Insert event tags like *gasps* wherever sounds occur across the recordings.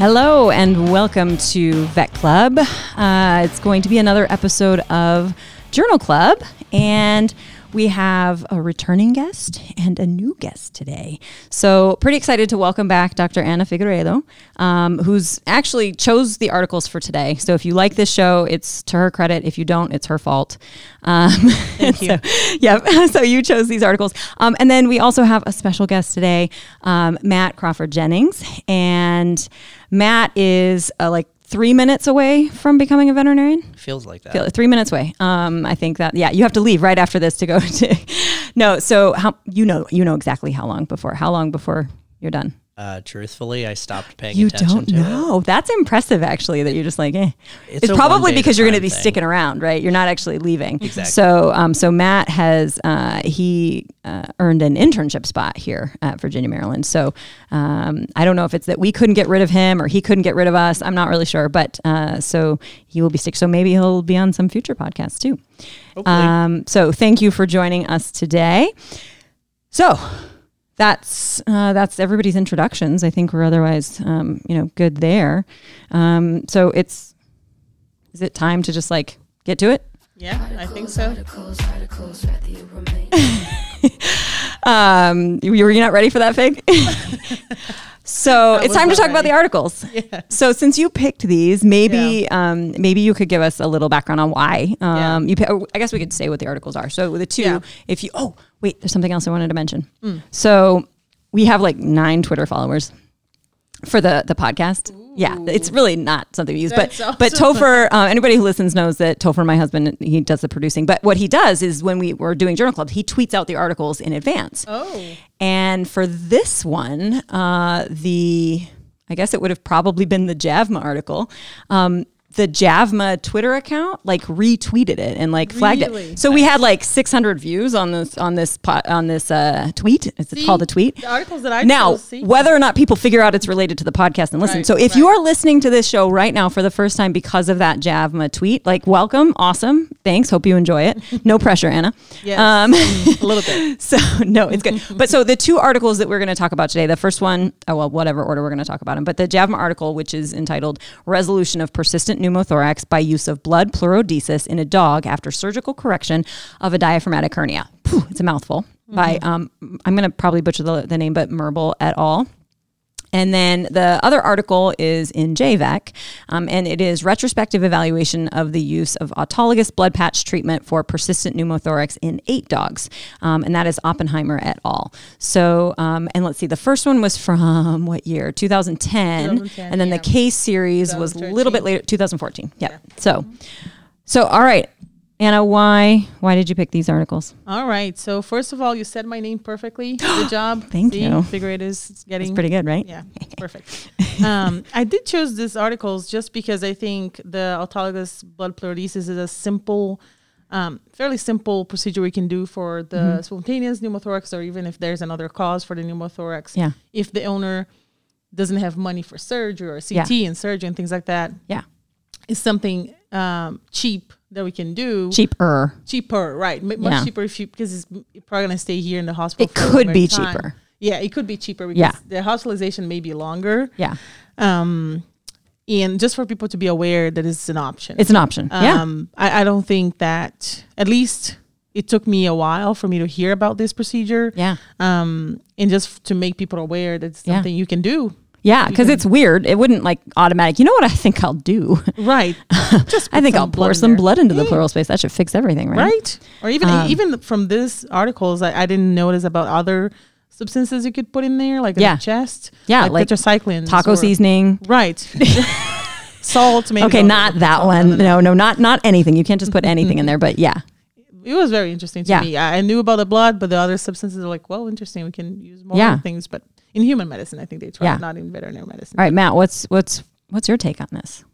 Hello and welcome to Vet Club. Uh, it's going to be another episode of Journal Club, and we have a returning guest and a new guest today. So, pretty excited to welcome back Dr. Anna Figueredo, um, who's actually chose the articles for today. So, if you like this show, it's to her credit. If you don't, it's her fault. Um, *laughs* Thank you. so, yep. *laughs* So, you chose these articles. Um, and then we also have a special guest today, um, Matt Crawford Jennings. And Matt is uh, like three minutes away from becoming a veterinarian Feels like that. feel three minutes away. Um, I think that yeah, you have to leave right after this to go *laughs* to. no, so how you know you know exactly how long before how long before you're done. Uh, truthfully, I stopped paying You attention don't to know. That's impressive, actually. That you're just like, eh. It's It's, probably because you're going to be thing. sticking around, right? You're not actually leaving. Exactly. So, um, so Matt has uh, he uh, earned an internship spot here at Virginia, Maryland. So, um, I don't know if it's that we couldn't get rid of him or he couldn't get rid of us. I'm not really sure, but uh, so he will be stick. So maybe he'll be on some future podcasts too. Um, so thank you for joining us today. So that's uh, that's everybody's introductions. I think we're otherwise um, you know good there. Um, so it's is it time to just like get to it? Yeah, I think so. *laughs* Um, you, were you not ready for that, Fig? *laughs* so it's time to talk about the articles. *laughs* Yeah. So since you picked these, maybe um, maybe you could give us a little background on why. Um, you, pi- oh, I guess we could say what the articles are. So the two, Yeah. if you oh wait, there's something else I wanted to mention. So we have like nine Twitter followers for the the podcast. Yeah, it's really not something we use, That's but but. Topher, uh, anybody who listens knows that Topher, my husband, he does the producing. But what he does is when we were doing Journal Club, he tweets out the articles in advance. Oh, And for this one, uh, the I guess it would have probably been the Javma article. Um, the Javma Twitter account like retweeted it and like flagged Really? it. So we had like 600 views on this on this pot, on this uh, tweet. It's See, called a tweet. the articles that I now see? whether or not people figure out it's related to the podcast and listen. Right, so if you are listening to this show right now for the first time because of that Javma tweet, like welcome, awesome, thanks, hope you enjoy it. No pressure, Anna. Yes, Um, *laughs* a little bit. *laughs* so no, it's good. But so the two articles that we're going to talk about today, the first one, oh well, whatever order we're going to talk about them, but the JAVMA article, which is entitled "Resolution of Persistent Pneumothorax by Use of Blood Pleurodesis in a Dog After Surgical Correction of a Diaphragmatic Hernia." Phew, it's a mouthful. By um, I'm going to probably butcher the, the name, but Merbl et al. And then the other article is in JVEC, um, and it is retrospective evaluation of the use of autologous blood patch treatment for persistent pneumothorax in eight dogs, um, and that is Oppenheimer et al. So, um, and let's see, the first one was from what year? 2010, 2010, and then yeah. the case series was a little bit later, 2014. Yeah. So, so all right, Anna, why why did you pick these articles? All right. So first of all, you said my name perfectly. *gasps* Good job. Thank you. Figure it is getting It's pretty good, right? Yeah, perfect. um, *laughs* I did choose these articles just because I think the autologous blood pleurodesis is a simple, um, fairly simple procedure we can do for the Mm-hmm. spontaneous pneumothorax, or even if there's another cause for the pneumothorax. Yeah. If the owner doesn't have money for surgery or CT Yeah. and surgery and things like that, Yeah. it's something um, cheap that we can do. Cheaper. Cheaper, right? M- much Yeah. cheaper if you because it's probably gonna stay here in the hospital. It could be time. cheaper. Yeah, it could be cheaper because Yeah. the hospitalization may be longer. Yeah. Um, and just for people to be aware that it's an option. It's an option. yeah. Um, I, I don't think that at least it took me a while for me to hear about this procedure. Yeah. Um, and just to make people aware that it's Yeah. something you can do. Yeah, because it's weird. It wouldn't like automatic. You know what I think I'll do? Right. *laughs* just I think I'll pour some blood into the pleural space. That should fix everything, right? Right. Or even Um, even from this articles, I, I didn't notice about other substances you could put in there, like in Yeah. the chest. Yeah, like like, tetracyclines. Taco or- seasoning. Right. *laughs* Salt, maybe. Okay, don't that salt one. No, no, not not anything. You can't just put anything in there. But yeah, *laughs* it was very interesting to Yeah. me. I I knew about the blood, but the other substances are like, well, interesting. We can use more Yeah. things, but in human medicine, I think they try Yeah. not in veterinary medicine. all right, Matt. What's what's what's your take on this?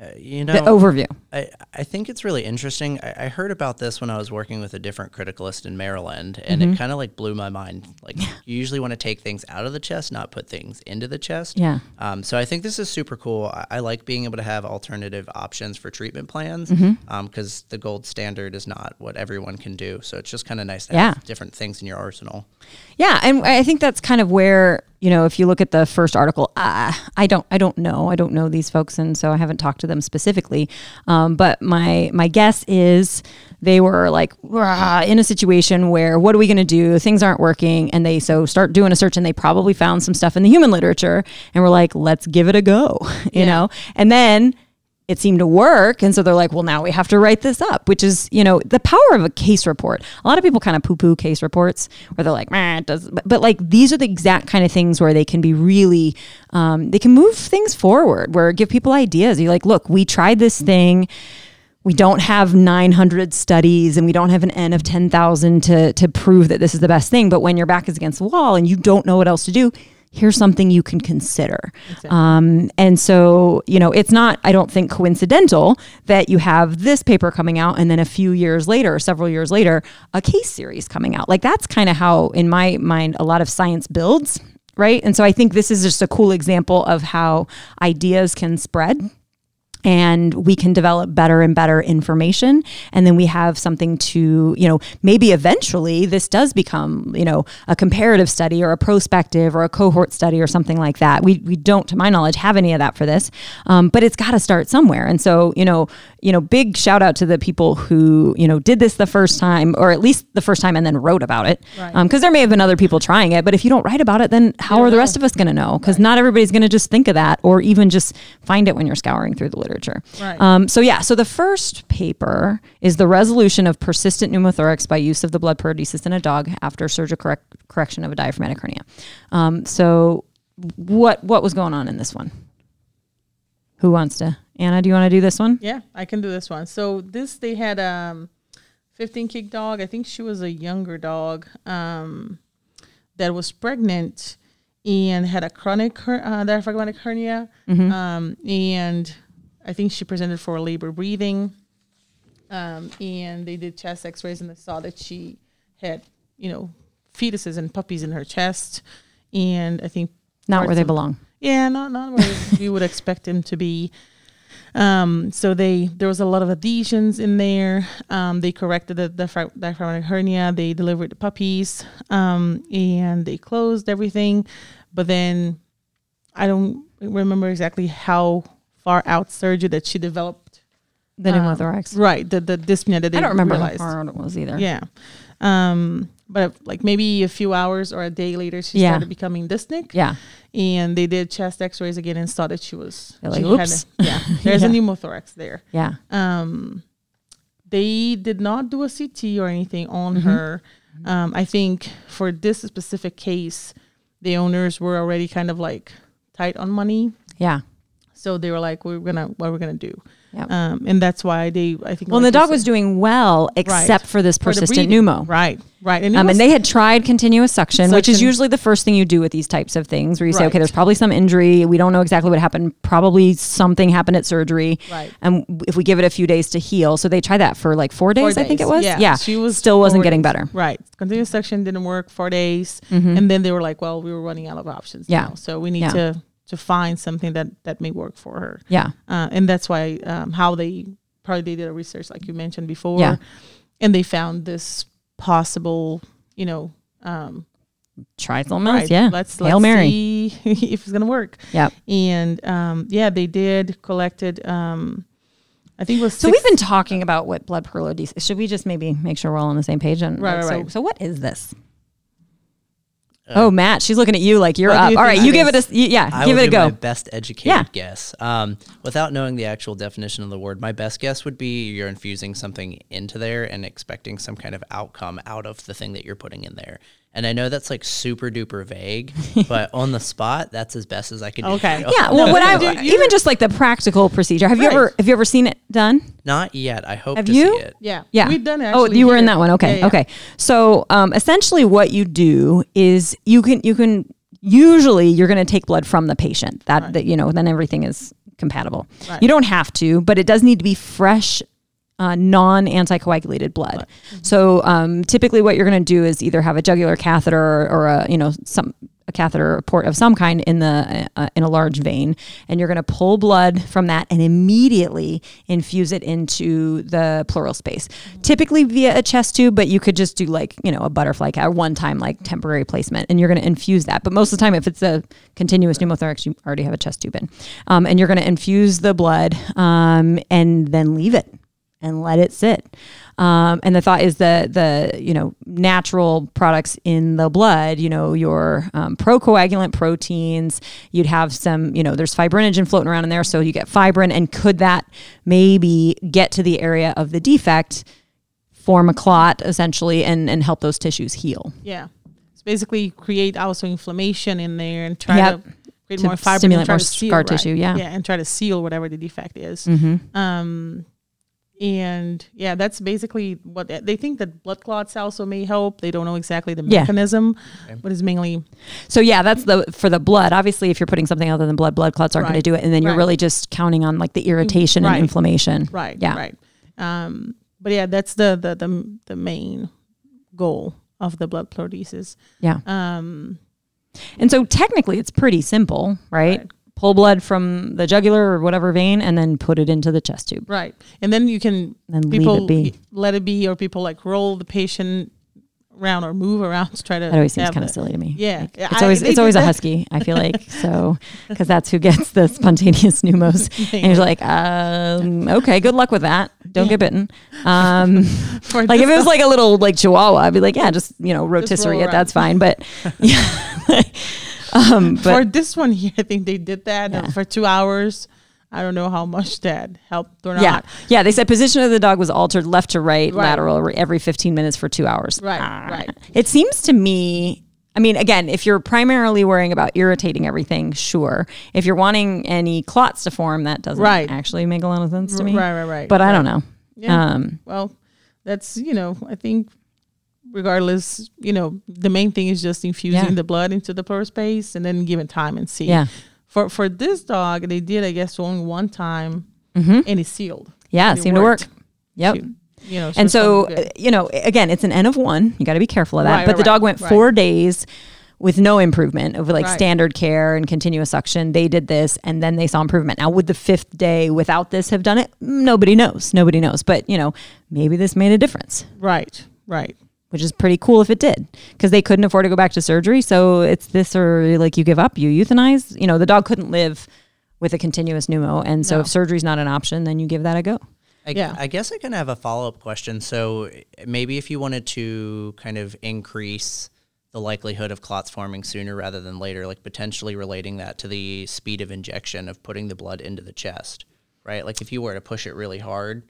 Uh, you The know, overview. I, I think it's really interesting. I, I heard about this when I was working with a different criticalist in Maryland, and Mm-hmm. it kind of like blew my mind. Like, you usually want to take things out of the chest, not put things into the chest. Yeah. Um, so I think this is super cool. I, I like being able to have alternative options for treatment plans Mm-hmm. because the gold standard is not what everyone can do. So it's just kind of nice to Yeah. have different things in your arsenal. Yeah, and I think that's kind of where you know, if you look at the first article, uh, I don't, I don't know, I don't know these folks, and so I haven't talked to them specifically. Um, but my my guess is they were like in a situation where what are we going to do? Things aren't working, and they so start doing a search, and they probably found some stuff in the human literature, and we're like, let's give it a go, *laughs* you Yeah. know, and then it seemed to work. And so they're like, well, now we have to write this up, which is, you know, the power of a case report. A lot of people kind of poo poo case reports where they're like, "Meh, it does. But, but like these are the exact kind of things where they can be really, um, they can move things forward, where give people ideas. You're like, look, we tried this thing. We don't have 900 studies and we don't have an N of 10,000 to, to prove that this is the best thing. But when your back is against the wall and you don't know what else to do, here's something you can consider. Um, and so, you know, it's not, I don't think, coincidental that you have this paper coming out and then a few years later, several years later, a case series coming out. Like that's kind of how, in my mind, a lot of science builds. Right. And so I think this is just a cool example of how ideas can spread and we can develop better and better information. And then we have something to you know maybe eventually this does become you know a comparative study or a prospective or a cohort study or something like that. We, we don't to my knowledge have any of that for this. Um, but it's got to start somewhere. And so you know you know big shout out to the people who you know did this the first time or at least the first time and then wrote about it. Because Right. there may have been other people trying it but if you don't write about it then how are the rest of us going to know because not everybody's going to just think of that or even just find it when you're scouring through the literature Right. um, so yeah so the first paper is the resolution of persistent pneumothorax by use of the blood pleurodesis in a dog after surgical correct, correction of a diaphragmatic hernia um, so what what was going on in this one who wants to anna do you want to do this one Yeah, I can do this one. So this they had um 15 kick dog. I think she was a younger dog um that was pregnant and had a chronic uh, diaphragmatic hernia. Um and I think she presented for labor breathing. Um and they did chest x-rays and they saw that she had, you know, fetuses and puppies in her chest and I think not where they of- belong yeah, not not where *laughs* we would expect them to be. Um, so they there was a lot of adhesions in there. Um, they corrected the, the diaphragmatic hernia. They delivered the puppies, um, and they closed everything. But then I don't remember exactly how far out surgery that she developed. the um, pneumothorax Right, the the dyspnea that they i don't remember realized. how far it was either Yeah. Um, but like maybe a few hours or a day later, she Yeah. started becoming dyspneic yeah and they did chest x-rays again and saw that she was They're like, she had "Oops." *laughs* *laughs* a- yeah there's Yeah. a pneumothorax there yeah um they did not do a ct or anything on Mm-hmm. her um i think for this specific case the owners were already kind of like tight on money yeah so they were like we're gonna what we're gonna do Yep. um and that's why they i think well like the dog was doing well except for this persistent breathing. pneumo right right and, Um, was- and they had tried continuous suction, which is usually the first thing you do with these types of things, where you say, okay, there's probably some injury. We don't know exactly what happened. Probably something happened at surgery. Right. And if we give it a few days to heal, so they tried that for like four days, Four I think it was. Yeah, she was still wasn't getting days. better. Right. Continuous suction didn't work four days. And then they were like, well, we were running out of options. Yeah. Now, so we need Yeah. to to find something that that may work for her. Yeah. Uh, and that's why um, how they probably they did a research like you mentioned before. Yeah. And they found this possible, you know, um, Triathlon mills. right, Yeah. Let's let's Mary. see *laughs* if it's gonna work. Yeah, And um, yeah, they did collected. Um, I think it was So six- we've been talking about what blood pleurodesis. Should we just maybe make sure we're all on the same page? And Right, right, so, right. so what is this? Uh, oh, Matt, she's looking at you like you're up. All right, you give it a is? s- y- yeah, I give will it a do my go. best educated Yeah. guess. Um, without knowing the actual definition of the word, my best guess would be you're infusing something into there and expecting some kind of outcome out of the thing that you're putting in there. And I know that's like super duper vague, *laughs* but on the spot, that's as best as I can. do. Okay. right Yeah, off. *laughs* well, what I You- you- even just like the practical procedure. Have you ever have you ever seen it done? Not yet. I hope Have to you? see it. yeah Yeah. we've done it. Oh, actually you were in that one. Okay. Yeah, yeah. Okay. So, um, essentially, what you do is you can you can usually you're going to take blood from the patient. That Right. that you know then everything is compatible. Right. You don't have to, but it does need to be fresh. Uh, non anticoagulated blood. So um, typically, what you're going to do is either have a jugular catheter or, or a you know some a catheter, port of some kind in the uh, in a large vein, and you're going to pull blood from that and immediately infuse it into the pleural space. Typically via a chest tube, but you could just do like you know a butterfly cat one time like temporary placement, and you're going to infuse that. But most of the time, if it's a continuous pneumothorax, you already have a chest tube in, um, and you're going to infuse the blood um, and then leave it and let it sit. Um, and the thought is the the you know natural products in the blood, you know your um, procoagulant proteins. You'd have some, you know, there's fibrinogen floating around in there, so you get fibrin. And could that maybe get to the area of the defect, form a clot essentially, and and help those tissues heal? Yeah. It's basically create also inflammation in there and try Yep. to create To more fibrin stimulate more to seal, scar right. tissue, yeah. Yeah, and try to seal whatever the defect is. Mm-hmm. Um, and yeah, that's basically what they think that blood clots also may help. They don't know exactly the Yeah. mechanism, but it's mainly So yeah, that's the for the blood. Obviously, if you're putting something other than blood, blood clots aren't going to do it, and then you're Right. really just counting on like the irritation Right. and inflammation. right, Yeah. right. Um, but yeah, that's the the the, the main goal of the blood pleurodesis. Yeah. Um, And so technically it's pretty simple, right? Right. Pull blood from the jugular or whatever vein and then put it into the chest tube. right, and then you can And leave it be. let it be, or people like roll the patient around or move around to try to. That always seems kind of silly to me. Yeah, Like, it's always it's always a husky. I feel like *laughs* so because that's who gets the spontaneous pneumos. *laughs* And you're like, um, okay, good luck with that. Don't get bitten. *laughs* Um, like if it was like a little like Chihuahua, I'd be like, yeah, just you know rotisserie it. That's fine. But yeah, um, *laughs* for this one here, I think they did that Yeah. for two hours. I don't know how much that helped or yeah, not. yeah. yeah. They said position of the dog was altered left to right, Right. lateral every 15 minutes for two hours. Right, Ah. right. It seems to me. I mean, again, if you're primarily worrying about irritating everything, sure. If you're wanting any clots to form, that doesn't Right. actually make a lot of sense to me. Right, right, right. But I don't know. Yeah. Um, well, that's you know, I think regardless, you know, the main thing is just infusing Yeah. the blood into the pleural space and then giving time and see. yeah, For for this dog, they did I guess only one time hmm and it sealed. yeah, it seemed to work. Yep. She- you know, and so uh, you know again it's an n of one you got to be careful of that Right, but right, the dog went right. four days with no improvement over like Right. standard care and continuous suction they did this and then they saw improvement now would the fifth day without this have done it nobody knows nobody knows but you know maybe this made a difference right, right. Which is pretty cool if it did because they couldn't afford to go back to surgery so it's this or like you give up you euthanize you know the dog couldn't live with a continuous pneumo and so No. if surgery's not an option then you give that a go I, Yeah. I guess I kind of have a follow up question. So maybe if you wanted to kind of increase the likelihood of clots forming sooner rather than later, like potentially relating that to the speed of injection of putting the blood into the chest, right? Like if you were to push it really hard.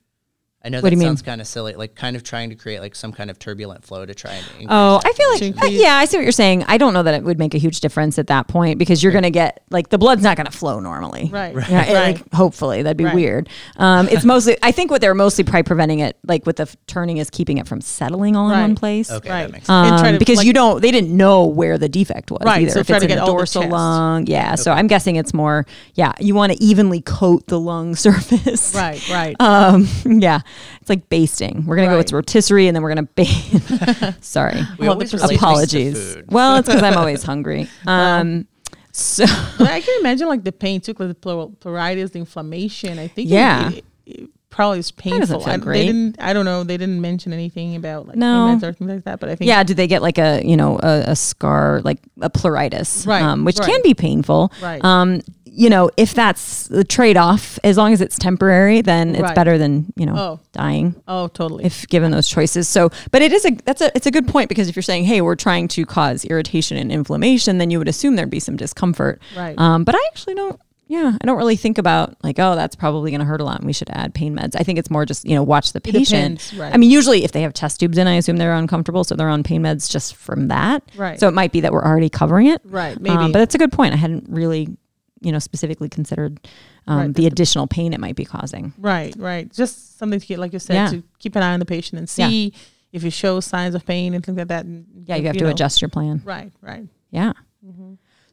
I know What do that you sounds kind of silly, like kind of trying to create like some kind of turbulent flow to try and increase Oh, I feel like uh, yeah, I see what you're saying. I don't know that it would make a huge difference at that point because you're going to get like the blood's not going to flow normally. Right. Yeah, Right. like, hopefully that'd be Right. weird. Um, it's mostly I think what they're mostly probably preventing it like with the f- turning is keeping it from settling all in one place. Okay, Right. that makes sense. Um, to, because like- you don't they didn't know where the defect was Right, either so if try it's to in get the all the dorsal chest. lung yeah so i'm guessing it's more yeah you want to evenly coat the lung *laughs* surface Right, right. um yeah it's like basting we're gonna go with rotisserie and then we're gonna *laughs* base *laughs* sorry We Well, always the to apologies food. well it's because i'm always *laughs* hungry um so But I can imagine like the pain too, because the pleural- pleuritis, the inflammation. I think Yeah. it, it probably is painful. doesn't feel I, great. They didn't. I don't know. They didn't mention anything about like No. pain or things like that. But I think yeah did they get like a you know a, a scar like a pleuritis Right, um, which right. can be painful Right. um you know if that's the trade-off as long as it's temporary then it's Right. better than you know Oh. dying Oh, totally. if given those choices. So, but it is a that's a it's a good point because if you're saying, hey, we're trying to cause irritation and inflammation, then you would assume there'd be some discomfort. Right. Um, but I actually don't. Yeah, I don't really think about like, oh, that's probably going to hurt a lot, and we should add pain meds. I think it's more just you know watch the patient. depends, right. I mean, usually if they have chest tubes in, I assume they're uncomfortable, so they're on pain meds just from that. Right. So it might be that we're already covering it. right. Maybe. Um, but it's a good point. I hadn't really, you know, specifically considered um, Right, the additional pain it might be causing. right. Right. Just something to get, like you said, Yeah. to keep an eye on the patient and Yeah. see if it shows signs of pain and things like that. and Yeah, you if, have to know. adjust your plan. Right. Right. Yeah.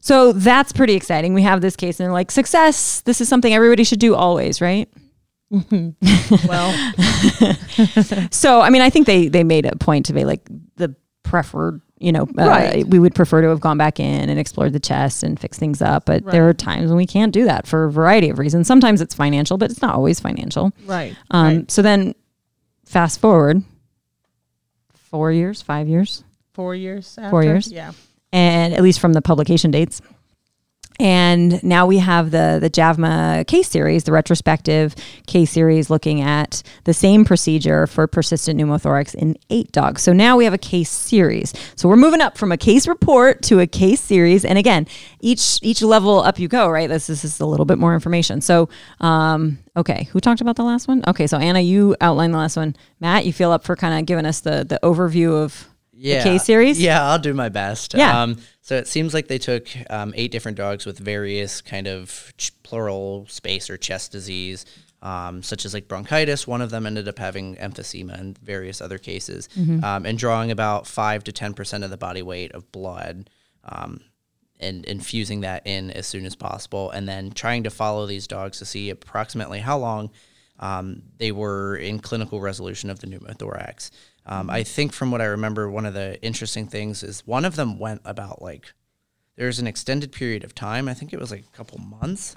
So that's pretty exciting. We have this case and like, success. This is something everybody should do always, right? Well. *laughs* So, I mean, I think they they made a point to be like the preferred, you know, uh, Right. we would prefer to have gone back in and explored the chest and fixed things up. But there are times when we can't do that for a variety of reasons. Sometimes it's financial, but it's not always financial. Right. Um, right. So then, fast forward four years, five years, Four years. After? Four years? Yeah. and at least from the publication dates. And now we have the the JAVMA case series, the retrospective case series, looking at the same procedure for persistent pneumothorax in eight dogs. So now we have a case series. So we're moving up from a case report to a case series. And again, each each level up you go, right? This, this is a little bit more information. So, um, okay, who talked about the last one? Okay, so Anna, you outlined the last one. Matt, you feel up for kind of giving us the the overview of yeah. the case series? Yeah, I'll do my best. Yeah. Um, so it seems like they took um, eight different dogs with various kind of ch- pleural space or chest disease, um, such as like bronchitis. One of them ended up having emphysema and various other cases, Mm-hmm. um, and drawing about five to ten percent of the body weight of blood. Um, and infusing that in as soon as possible, and then trying to follow these dogs to see approximately how long um, they were in clinical resolution of the pneumothorax. Um, I think from what I remember, one of the interesting things is one of them went about like there's an extended period of time. I think it was like a couple months.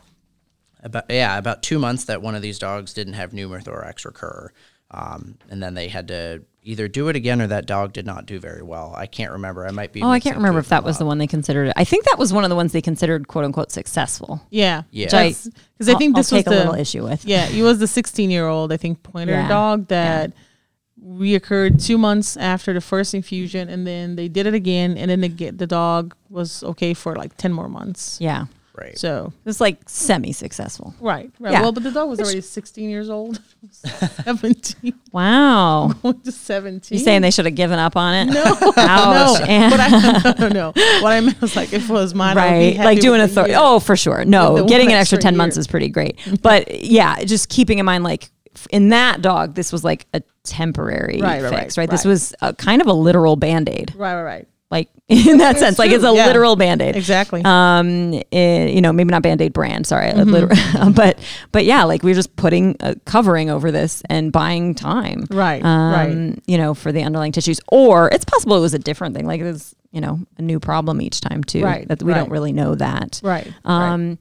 About yeah, about two months that one of these dogs didn't have pneumothorax recur, um, and then they had to either do it again or that dog did not do very well. I can't remember. I might be. Oh, I can't remember if that them was the one they considered. I think that was one of the ones they considered "quote unquote" successful. Yeah. Yeah. Because I think I'll- this I'll was take a the little issue with. Yeah, he was the 16 year old, I think, pointer *laughs* Yeah. dog that reoccurred two months after the first infusion, and then they did it again, and then the ge- the dog was okay for like 10 more months. Yeah, right. So it's like semi-successful. right, right. Yeah. Well, but the dog was already 16 years old, *laughs* *laughs* 17, Wow, *laughs* going to 17. you saying they should have given up on it? no, Ouch, no, Ann. but I no, no. What I meant was like if it was mine, I would be right? Like doing a third. Oh, for sure. No, getting an extra extra ten months is pretty great. But yeah, just keeping in mind, like in that dog, this was like a temporary Right, right, fix, right, right? This was a, kind of a literal band aid, right, right, right. like *laughs* in that sense, like it's a yeah. literal band aid. Exactly. um eh, you know maybe not band-aid brand sorry Mm-hmm. *laughs* but but yeah like we're just putting a covering over this and buying time Right, um right. you know for the underlying tissues or it's possible it was a different thing like it was you know a new problem each time too Right, that we don't really know that right. right.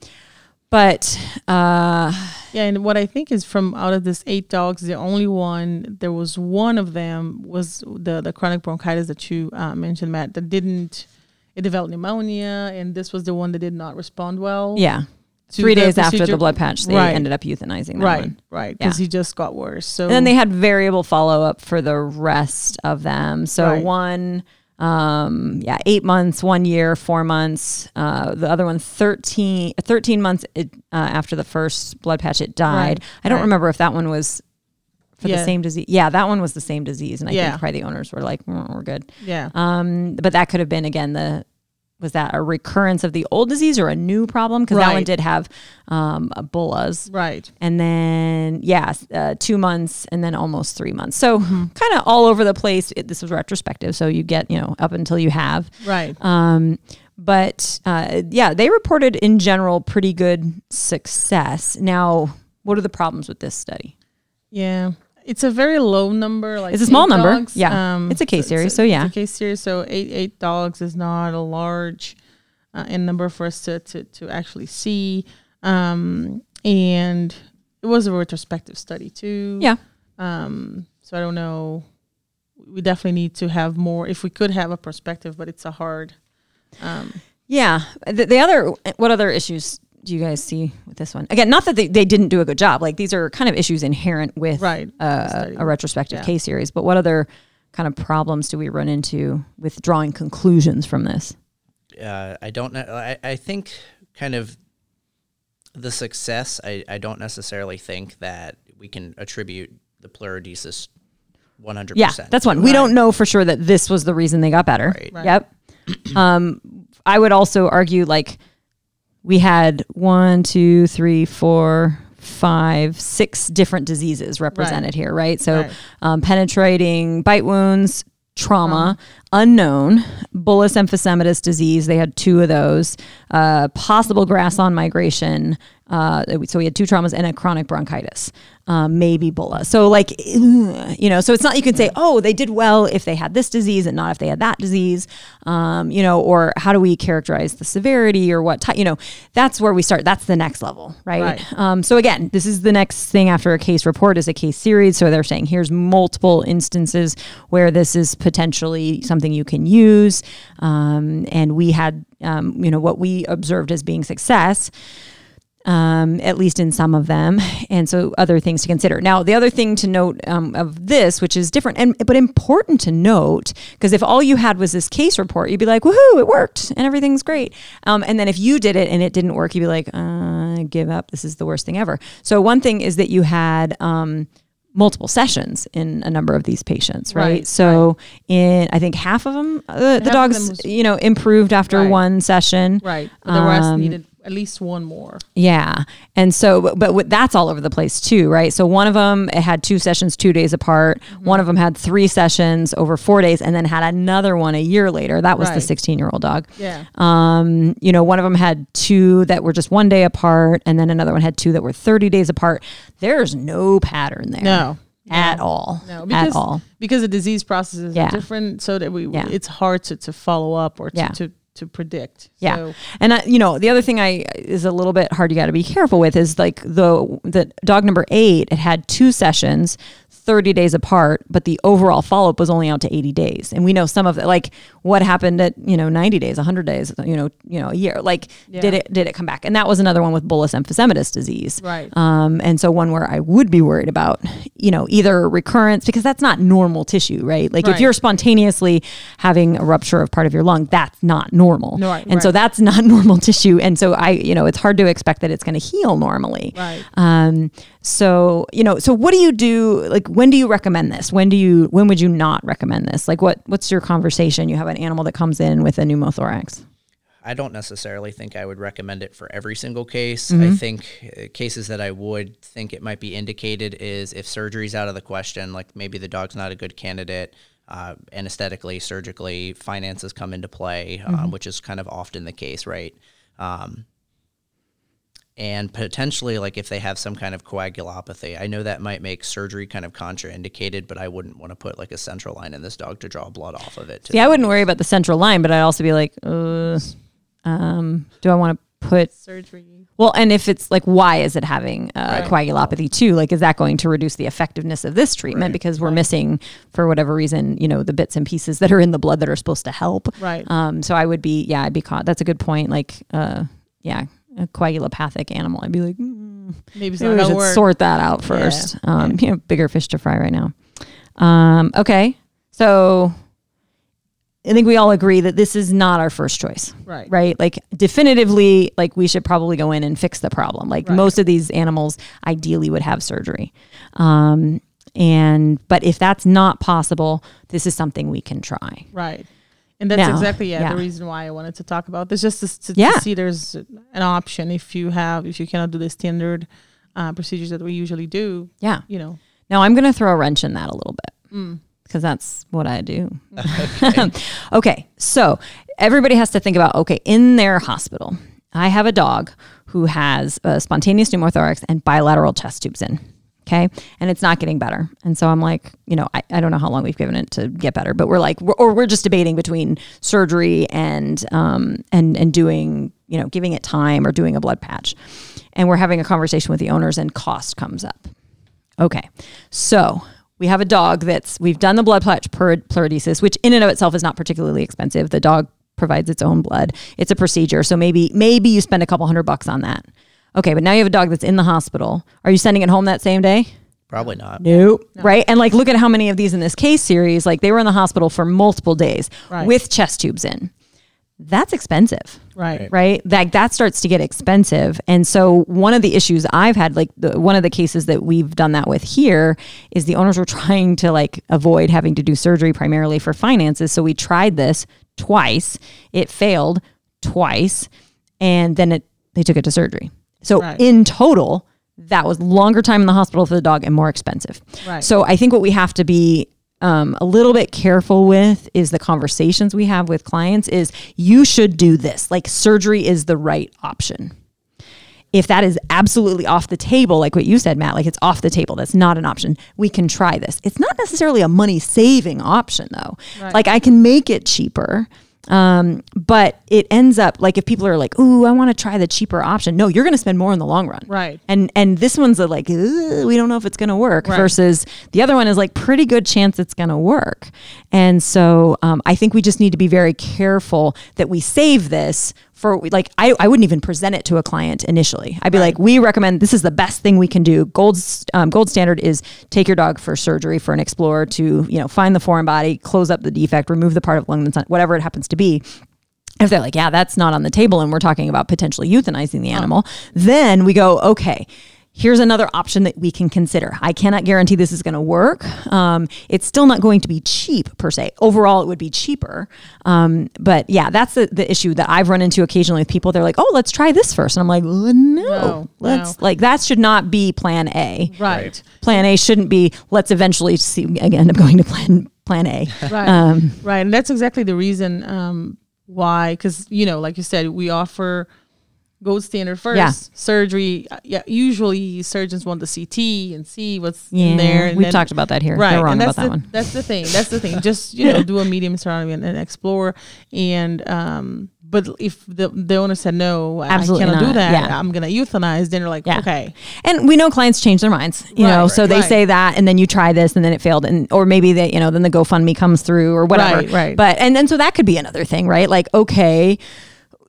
But uh Yeah, and what I think is from out of this eight dogs, the only one there was one of them was the the chronic bronchitis that you uh, mentioned, Matt, that didn't it developed pneumonia, and this was the one that did not respond well. yeah three days after the blood patch they Right. ended up euthanizing that Right, one right, because Yeah. he just got worse. So And then they had variable follow up for the rest of them. So Right. one, um, yeah, eight months, one year, four months. Uh, the other one, 13, 13 months it, uh, after the first blood patch, it died. Right, I don't right. remember if that one was for the same disease. Yeah, that one was the same disease. And I Yeah. think probably the owners were like, "Mm, we're good. yeah, Um, but that could have been, again, the, was that a recurrence of the old disease or a new problem? Because that one did have um, Ebolas right, and then yeah, uh, two months, and then almost three months. So Mm-hmm. kind of all over the place. It, this was retrospective, so you get you know up until you have. right. Um, but uh, yeah, they reported in general pretty good success. Now, what are the problems with this study? Yeah. It's a very low number. Like It's a small number, dogs. yeah. It's a case series, so it's yeah. a case series. So eight eight dogs is not a large uh, in number for us to to, to actually see. Um, and it was a retrospective study too. Yeah. Um, so I don't know. We definitely need to have more. If we could have a perspective, but it's a hard. Um, Yeah. The, the other, what other issues do you guys see with this one? Again, not that they, they didn't do a good job. Like these are kind of issues inherent with Right, uh, a retrospective Yeah. case series. But what other kind of problems do we run into with drawing conclusions from this? uh, I don't know. I, I think kind of the success. I, I don't necessarily think that we can attribute the pleurodesis 100%. Yeah, percent. that's one. We don't know for sure that this was the reason they got better. Right. Right. Yep. *clears throat* um, I would also argue like we had one, two, three, four, five, six different diseases represented here, right? So Right. Um, penetrating bite wounds, trauma, unknown, bullous emphysematous disease. They had two of those. Uh, possible grass awn migration Uh, so we had two traumas and a chronic bronchitis, um, maybe bulla. So like, *clears throat* you know, so it's not you can say, oh, they did well if they had this disease and not if they had that disease, um, you know, or how do we characterize the severity or what type, you know, that's where we start. That's the next level, right? Right. Um, so again, this is the next thing after a case report is a case series. So they're saying here's multiple instances where this is potentially something you can use, um, and we had, um, you know, what we observed as being success um, at least in some of them, and so other things to consider. Now, the other thing to note um, of this, which is different and but important to note, because if all you had was this case report, you'd be like, "Woohoo, it worked and everything's great." Um, and then if you did it and it didn't work, you'd be like, uh, "Give up. This is the worst thing ever." So one thing is that you had um, multiple sessions in a number of these patients, right? Right, so in I think half of them, uh, the of them dogs, was- you know, improved after Right. one session, Right. But the rest Um, needed at least one more. yeah. And so, but, but that's all over the place too, right? So one of them it had two sessions two days apart. Mm-hmm. One of them had three sessions over four days and then had another one a year later. That was the 16 year old dog. Yeah. Um, you know, one of them had two that were just one day apart and then another one had two that were 30 days apart. There's no pattern there. No. At all. No, at because all. because the disease process is Yeah. different, so that we Yeah. it's hard to, to follow up or to, Yeah. to, to predict. Yeah, So, and I, you know the other thing I is a little bit hard. You got to be careful with is like the the dog number eight. It had two sessions, thirty days apart, but the overall follow up was only out to eighty days. And we know some of it, like what happened at you know ninety days, hundred days, you know, you know, a year. Like did it did it come back? And that was another one with bullous emphysematous disease. Right. Um, and so one where I would be worried about, you know, either recurrence because that's not normal tissue, right? Like if you're spontaneously having a rupture of part of your lung, that's not normal. No, right, and so that's *laughs* not normal tissue. And so I, you know, it's hard to expect that it's going to heal normally. Right. Um, so, you know, so what do you do? Like, when do you recommend this? When do you, when would you not recommend this? Like, what, what's your conversation? You have an animal that comes in with a pneumothorax. I don't necessarily think I would recommend it for every single case. Mm-hmm. I think uh, cases that I would think it might be indicated is if surgery's out of the question, like maybe the dog's not a good candidate, uh, anesthetically, surgically, finances come into play, Mm-hmm. um, which is kind of often the case, right? Um, and potentially, like if they have some kind of coagulopathy, I know that might make surgery kind of contraindicated, but I wouldn't want to put like a central line in this dog to draw blood off of it. to See, I wouldn't worry about the central line, but I'd also be like, uh, um, do I want to put surgery. Well, and if it's like, why is it having uh, Right. coagulopathy too? Like, is that going to reduce the effectiveness of this treatment because we're missing, for whatever reason, you know, the bits and pieces that are in the blood that are supposed to help? Right. Um, so I would be, yeah, I'd be caught. That's a good point. Like, uh, yeah, a coagulopathic animal. I'd be like, mm, Maybe maybe we should work. sort that out first. Um, you know, bigger fish to fry right now. Um, okay, so I think we all agree that this is not our first choice Right. right? Like definitively, like we should probably go in and fix the problem. Like Right. most of these animals ideally would have surgery. Um, and but if that's not possible, this is something we can try. Right. And that's Now, exactly yeah, yeah. the reason why I wanted to talk about this, just to, to, Yeah. to see there's an option if you have if you cannot do the standard uh, procedures that we usually do. Yeah. You know, Now I'm going to throw a wrench in that a little bit Mm. because that's what I do. *laughs* *laughs* okay. So everybody has to think about okay, in their hospital, I have a dog who has a spontaneous pneumothorax and bilateral chest tubes in. Okay. And it's not getting better. And so I'm like, you know, I, I don't know how long we've given it to get better, but we're like, we're, or we're just debating between surgery and, um, and, and doing, you know, giving it time or doing a blood patch. And we're having a conversation with the owners and cost comes up. Okay. So we have a dog that's, we've done the blood patch per which in and of itself is not particularly expensive. The dog provides its own blood. It's a procedure. So maybe, maybe you spend a couple hundred bucks on that. Okay. But now you have a dog that's in the hospital. Are you sending it home that same day? Probably not. Nope. Right. And like, look at how many of these in this case series, like they were in the hospital for multiple days Right. with chest tubes in. That's expensive right. right like that starts to get expensive and so one of the issues i've had like the, one of the cases that we've done that with here is the owners were *laughs* trying to like avoid having to do surgery primarily for finances so we tried this twice it failed twice and then it they took it to surgery so Right. in total that was longer time in the hospital for the dog and more expensive Right. so i think what we have to be um, a little bit careful with is the conversations we have with clients is you should do this like surgery is the right option if that is absolutely off the table, like what you said, Matt, like it's off the table, that's not an option. We can try this. It's not necessarily a money saving option though. Right. Like I can make it cheaper. Um, but it ends up like if people are like, "Ooh, I want to try the cheaper option." No, you're going to spend more in the long run, Right. And and this one's a like, we don't know if it's going to work. Right. Versus the other one is like pretty good chance it's going to work. And so um, I think we just need to be very careful that we save this for like I, I wouldn't even present it to a client initially. I'd be like, we recommend this is the best thing we can do. Gold um, gold standard is take your dog for surgery for an explorer to you know find the foreign body, close up the defect, remove the part of lung that's not, whatever it happens to be. If they're like, yeah, that's not on the table, and we're talking about potentially euthanizing the animal, then we go, okay. Here's another option that we can consider. I cannot guarantee this is going to work. Um, it's still not going to be cheap per se. Overall, it would be cheaper. Um, but yeah, that's the, the issue that I've run into occasionally with people. They're like, oh, let's try this first. And I'm like, no, No, let's no. like that should not be plan A. Right. Plan A shouldn't be let's eventually see again. I'm going to plan plan A. Right. *laughs* Um, right. And that's exactly the reason um, why, because, you know, like you said, we offer gold standard first Yeah. surgery. uh, Yeah. Usually surgeons want the CT and see what's Yeah, in there. And we've then- talked about that here. Right. They're wrong and about that's that the, one. That's the thing. That's the thing. Just, you know, do a median sternotomy and, and explore. And, um, but if the, the owner said, no, Absolutely I cannot not. do that, Yeah. I'm going to euthanize, then you're like, Yeah. okay. And we know clients change their minds, you Right, know, right, so they right. say that and then you try this and then it failed and or maybe they, you know, then the GoFundMe comes through or whatever. Right, right. But and then so that could be another thing, right? Like, okay,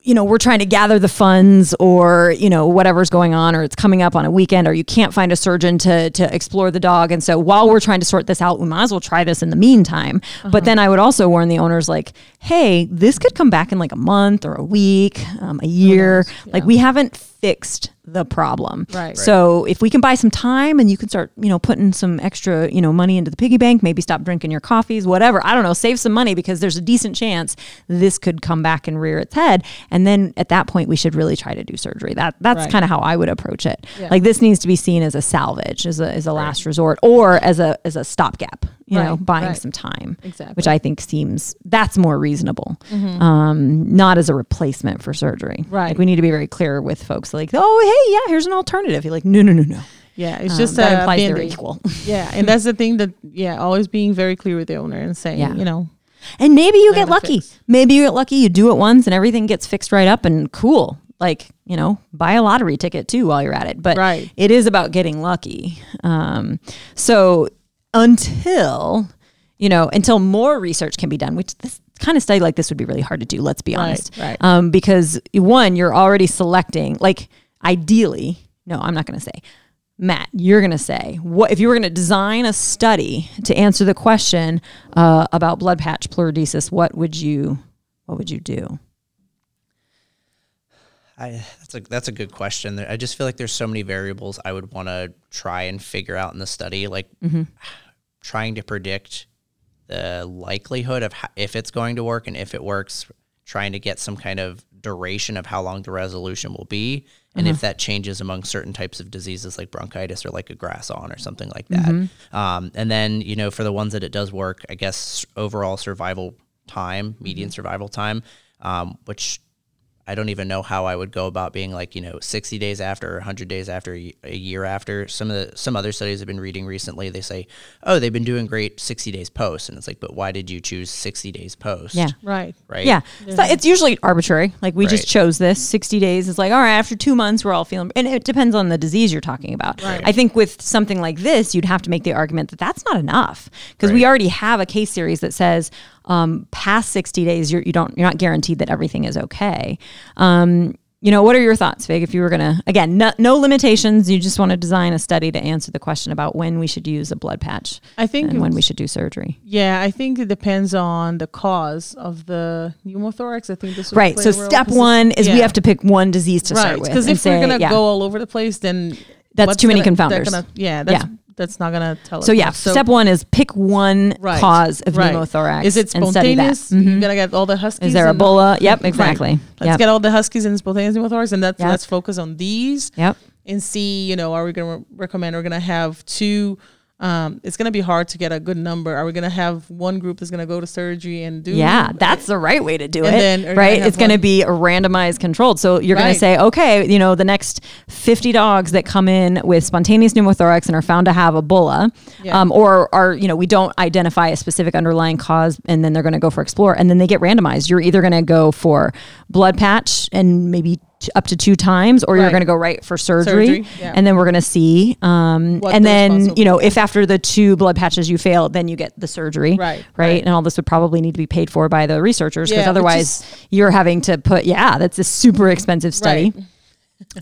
you know, we're trying to gather the funds or, you know, whatever's going on or it's coming up on a weekend or you can't find a surgeon to to explore the dog. And so while we're trying to sort this out, we might as well try this in the meantime. Uh-huh. But then I would also warn the owners like, hey, this could come back in like a month or a week, um, a year. Like we haven't fixed the problem. Right. So if we can buy some time and you can start, you know, putting some extra, you know, money into the piggy bank, maybe stop drinking your coffees, whatever. I don't know, save some money because there's a decent chance this could come back and rear its head. And then at that point we should really try to do surgery. That that's Right. kind of how I would approach it. Yeah. Like this needs to be seen as a salvage, as a as a last resort or as a as a stopgap, you know, buying right. some time. Exactly. Which I think seems that's more reasonable. Um, not as a replacement for surgery. Right. Like we need to be very clear with folks like, oh hey, yeah, here's an alternative. You're like, no, no, no, no. Yeah. It's Um, just that a implies they're equal. *laughs* Yeah. *laughs* And that's the thing that, yeah, always being very clear with the owner and saying, Yeah. you know, And maybe you get lucky. fix. Maybe you get lucky. You do it once and everything gets fixed right up and cool. Like, you know, buy a lottery ticket too while you're at it. But Right. it is about getting lucky. Um, so until, you know, until more research can be done, which this kind of study like this would be really hard to do, let's be Right, honest. right. Um, because one, you're already selecting, like ideally, no, I'm not going to say. Matt, you're going to say what if you were going to design a study to answer the question uh, about blood patch pleurodesis? What would you what would you do? I that's a that's a good question. I just feel like there's so many variables I would want to try and figure out in the study, like trying to predict the likelihood of ho- if it's going to work and if it works, trying to get some kind of duration of how long the resolution will be, and if that changes among certain types of diseases like bronchitis or like a grass awn or something like that. Um, and then you know for the ones that it does work, I guess overall survival time, median survival time, um, which I don't even know how I would go about being like, you know, 60 days after, 100 days after, a year after. Some of the some other studies I've been reading recently, they say, "Oh, they've been doing great 60 days post." And it's like, "But why did you choose 60 days post?" Yeah. right. Right? Yeah, so it's usually arbitrary. Like we just chose this. Sixty days It's like all right. After two months, we're all feeling, and it depends on the disease you're talking about. Right. I think with something like this, you'd have to make the argument that that's not enough because we already have a case series that says um, past sixty days, you're, you don't you're not guaranteed that everything is okay. Um, you know, what are your thoughts, Fig? If you were gonna again, no, no limitations, you just want to design a study to answer the question about when we should use a blood patch I think and when we should do surgery. Yeah, I think it depends on the cause of the pneumothorax. I think this Right. So step one is we have to pick one disease to right start with. because if we're gonna yeah. go all over the place, then That's too many gonna- confounders. gonna- yeah, that's Yeah. That's not gonna tell us. So yeah. So- step one is pick one right, cause of right. pneumothorax. Is it and study that. spontaneous? Mhm. You gotta get all the huskies. Is there a bulla? Yep, Right. exactly. Let's Yep. get all the huskies and spontaneous pneumothorax, and that's Yep. let's focus on these Yep. and see. You know, are we gonna recommend? We're gonna have two um, it's going to be hard to get a good number. Are we going to have one group that's going to go to surgery and do? Yeah, that's the right way to do And it. then right? It's going to be a randomized controlled. So you're going to say, okay, you know, the next 50 dogs that come in with spontaneous pneumothorax and are found to have a bulla, Yeah. um, or are, you know, we don't identify a specific underlying cause and then they're going to go for explore and then they get randomized. You're either going to go for blood patch and maybe t- up to two times, or you're going to go right for surgery. Surgery, yeah. And then we're going to see. Um, and the then, you know, if after the two blood patches you fail, then you get the surgery. Right, Right. right. And all this would probably need to be paid for by the researchers because Yeah, otherwise is- you're having to put, yeah, that's a super expensive study. Right.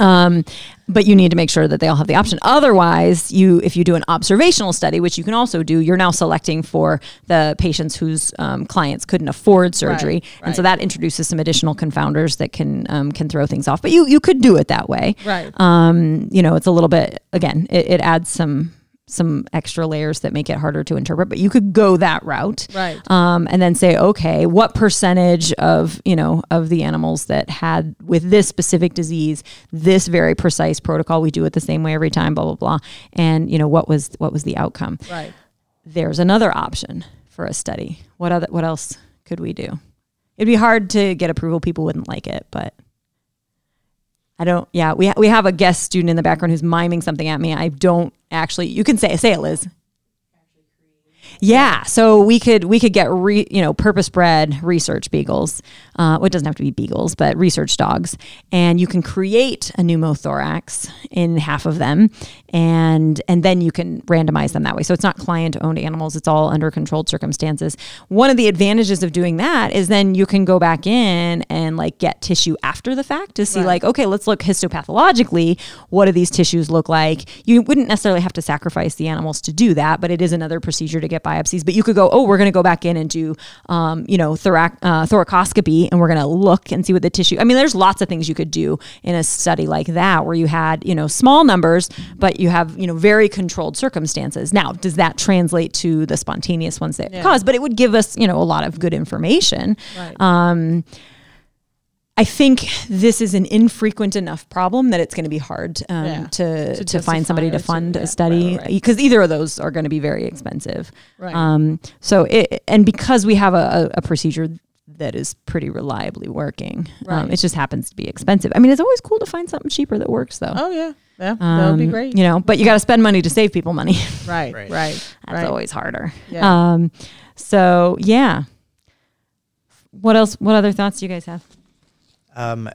Um, but you need to make sure that they all have the option. Otherwise, you if you do an observational study, which you can also do, you're now selecting for the patients whose um, clients couldn't afford surgery, Right, and so that introduces some additional confounders that can um, can throw things off. But you you could do it that way. Right. Um, you know, it's a little bit again, it, it adds some some extra layers that make it harder to interpret. But you could go that route Right. um, and then say, okay, what percentage of you know of the animals that had with this specific disease, this very precise protocol, we do it the same way every time, blah blah blah, and you know what was what was the outcome? Right. There's another option for a study. What other what else could we do? It'd be hard to get approval. People wouldn't like it, but. I don't. Yeah, we ha- we have a guest student in the background who's miming something at me. I don't actually. You can say say it, Liz. Yeah, so we could we could get re, you know purpose bred research beagles. Uh, well, it doesn't have to be beagles, but research dogs, and you can create a pneumothorax in half of them, and and then you can randomize them that way. So it's not client owned animals; it's all under controlled circumstances. One of the advantages of doing that is then you can go back in and like get tissue after the fact to see Right. like okay, let's look histopathologically. What do these tissues look like? You wouldn't necessarily have to sacrifice the animals to do that, but it is another procedure to get biopsies. But you could go, oh, we're going to go back in and do, um, you know, thorac- uh, thoracoscopy, and we're going to look and see what the tissue. I mean, there's lots of things you could do in a study like that where you had, you know, small numbers, but you have, you know, very controlled circumstances. Now, does that translate to the spontaneous ones that Yeah. cause? But it would give us, you know, a lot of good information. Right. Um, I think this is an infrequent enough problem that it's going to be hard um, Yeah. to, To to, find somebody to justify or to- fund yeah, a right, study right, right. because either of those are going to be very expensive. Right. Um, so it, and because we have a, a, a procedure that is pretty reliably working, um, Right. it just happens to be expensive. I mean, it's always cool to find something cheaper that works though. oh yeah. Yeah. that would be Um, great. You know, but you got to spend money to save people money. *laughs* Right. Right. Right. That's right. always harder. Yeah. Um, so yeah. What else? What other thoughts do you guys have? Um,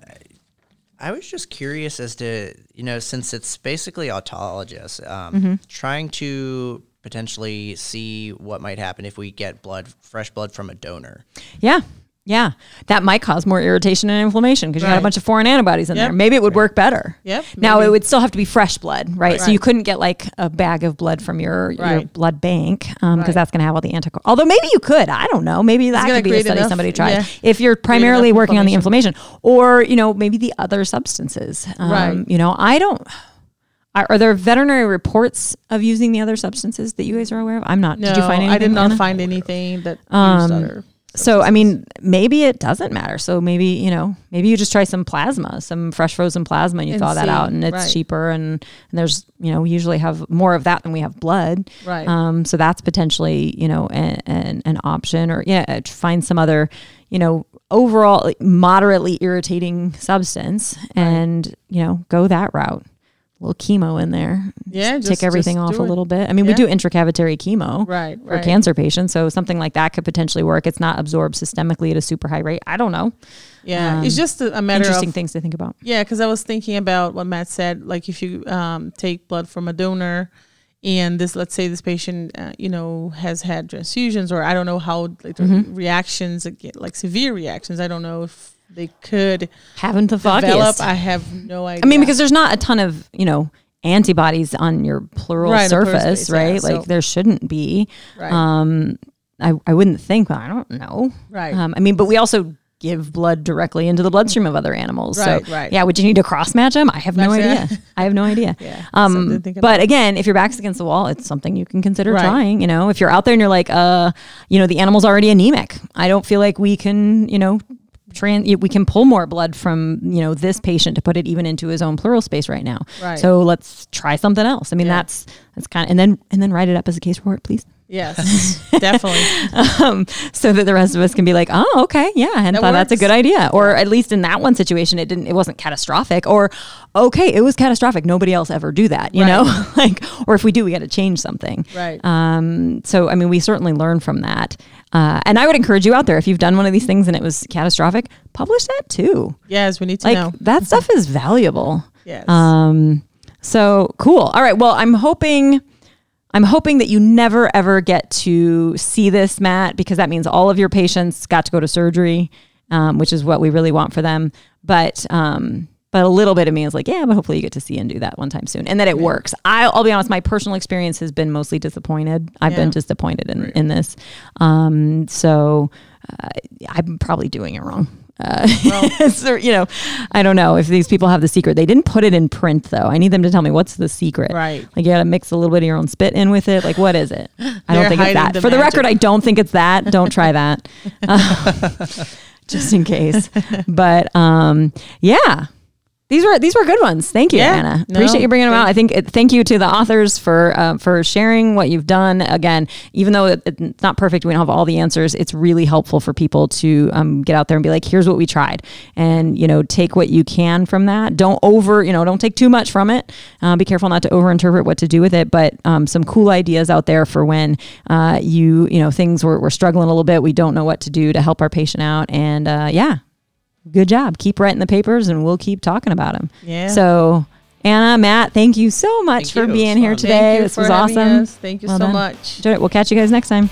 I was just curious as to you know since it's basically autologous, um, Mm-hmm. trying to potentially see what might happen if we get blood, fresh blood from a donor. Yeah. Yeah. That might cause more irritation and inflammation because you got a bunch of foreign antibodies in there. Maybe it would work better. Yep, Now it would still have to be fresh blood, right? right? So you couldn't get like a bag of blood from your, your blood bank because Right. that's going to have all the anticorps. Although maybe you could. I don't know. Maybe that could be a study enough- somebody tried. yeah. If you're primarily working on the inflammation or, you know, maybe the other substances. Um, Right. You know, I don't. Are, are there veterinary reports of using the other substances that you guys are aware of? I'm not. No, did you find anything? I did not Anna? find anything that used Um. So I mean, maybe it doesn't matter. So maybe you know, maybe you just try some plasma, some fresh frozen plasma, and you And thaw that out, and it's right. cheaper. And, and there's you know, we usually have more of that than we have blood. Right. Um, so that's potentially you know an, an, an option, or yeah, uh, find some other you know overall moderately irritating substance, and you know go that route. Little chemo in there. Yeah, Just just- take everything just off a little bit. I mean, we do intracavitary chemo Right. for right. cancer patients. So something like that could potentially work. It's not absorbed systemically at a super high rate. I don't know. Yeah. it's Um, just a, matter Interesting of things to think about. Yeah, because I was thinking about what Matt said. Like, if you um, take blood from a donor, and this, let's say, this patient, uh, you know, has had transfusions, or I don't know how like, the Mm-hmm. reactions, get, like severe reactions. I don't know if they could Haven't the develop. foggiest. I have no idea. I mean, because there's not a ton of, you know, antibodies on your pleural Right, surface, space, yeah, right? so- like there shouldn't be. right, Um, I, I wouldn't think, but I don't know. right, Um, I mean, but we also give blood directly into the bloodstream of other animals. Right, so, right. yeah, would you need to cross match them? I have no idea. I have no idea. *laughs* Yeah, Um, but again, if your back's against the wall, it's something you can consider Right. trying. You know, if you're out there and you're like, uh, you know, the animal's already anemic. I don't feel like we can, you know, Trans, we can pull more blood from you know this patient to put it even into his own pleural space right now. Right. So let's try something else. I mean, Yeah. that's that's kind of and then and then write it up as a case report, please. Yes, *laughs* definitely. um, so that the rest of us can be like, oh, okay, yeah, I hadn't That thought that's a good idea. Or at least in that one situation, it didn't, it wasn't catastrophic. Or okay, it was catastrophic. Nobody else ever do that, you Right. know? *laughs* like, or if we do, we got to change something. Right. Um, so I mean, we certainly learn from that. Uh, and I would encourage you out there if you've done one of these things and it was catastrophic, publish that too. yes, we need to Like know. that stuff is valuable. *laughs* Yes. Um, so cool. All right. Well, I'm hoping, I'm hoping that you never ever get to see this, Matt, because that means all of your patients got to go to surgery, um, which is what we really want for them. But, um, but a little bit of me is like, yeah, but hopefully you get to see and do that one time soon, and that it works. I'll, I'll be honest, my personal experience has been mostly disappointed. I've Yeah. been disappointed in, in this. Um, so uh, I'm probably doing it wrong. Uh, *laughs* so, you know, I don't know if these people have the secret. They didn't put it in print though. I need them to tell me what's the secret. Right. Like you got to mix a little bit of your own spit in with it. Like what is it? *laughs* I don't think it's that. the For the magic. record, I don't think it's that. Don't try that. *laughs* Just in case. But um, yeah. These were these were good ones. Thank you, Yeah. Anna. No, Appreciate you bringing them out. I think it, thank you to the authors for uh, for sharing what you've done. Again, even though it, it's not perfect, we don't have all the answers. It's really helpful for people to um, get out there and be like, "Here's what we tried," and you know, take what you can from that. Don't over, you know, don't take too much from it. Uh, be careful not to overinterpret what to do with it. But um, some cool ideas out there for when uh, you you know things were we're struggling a little bit. We don't know what to do to help our patient out, and uh, yeah, good job. Keep writing the papers, and we'll keep talking about them. Yeah. So, Anna, Matt, thank you so much Thank for you. Being here today. This was awesome. us. Thank you Well so done. much. Enjoyed it. We'll catch you guys next time.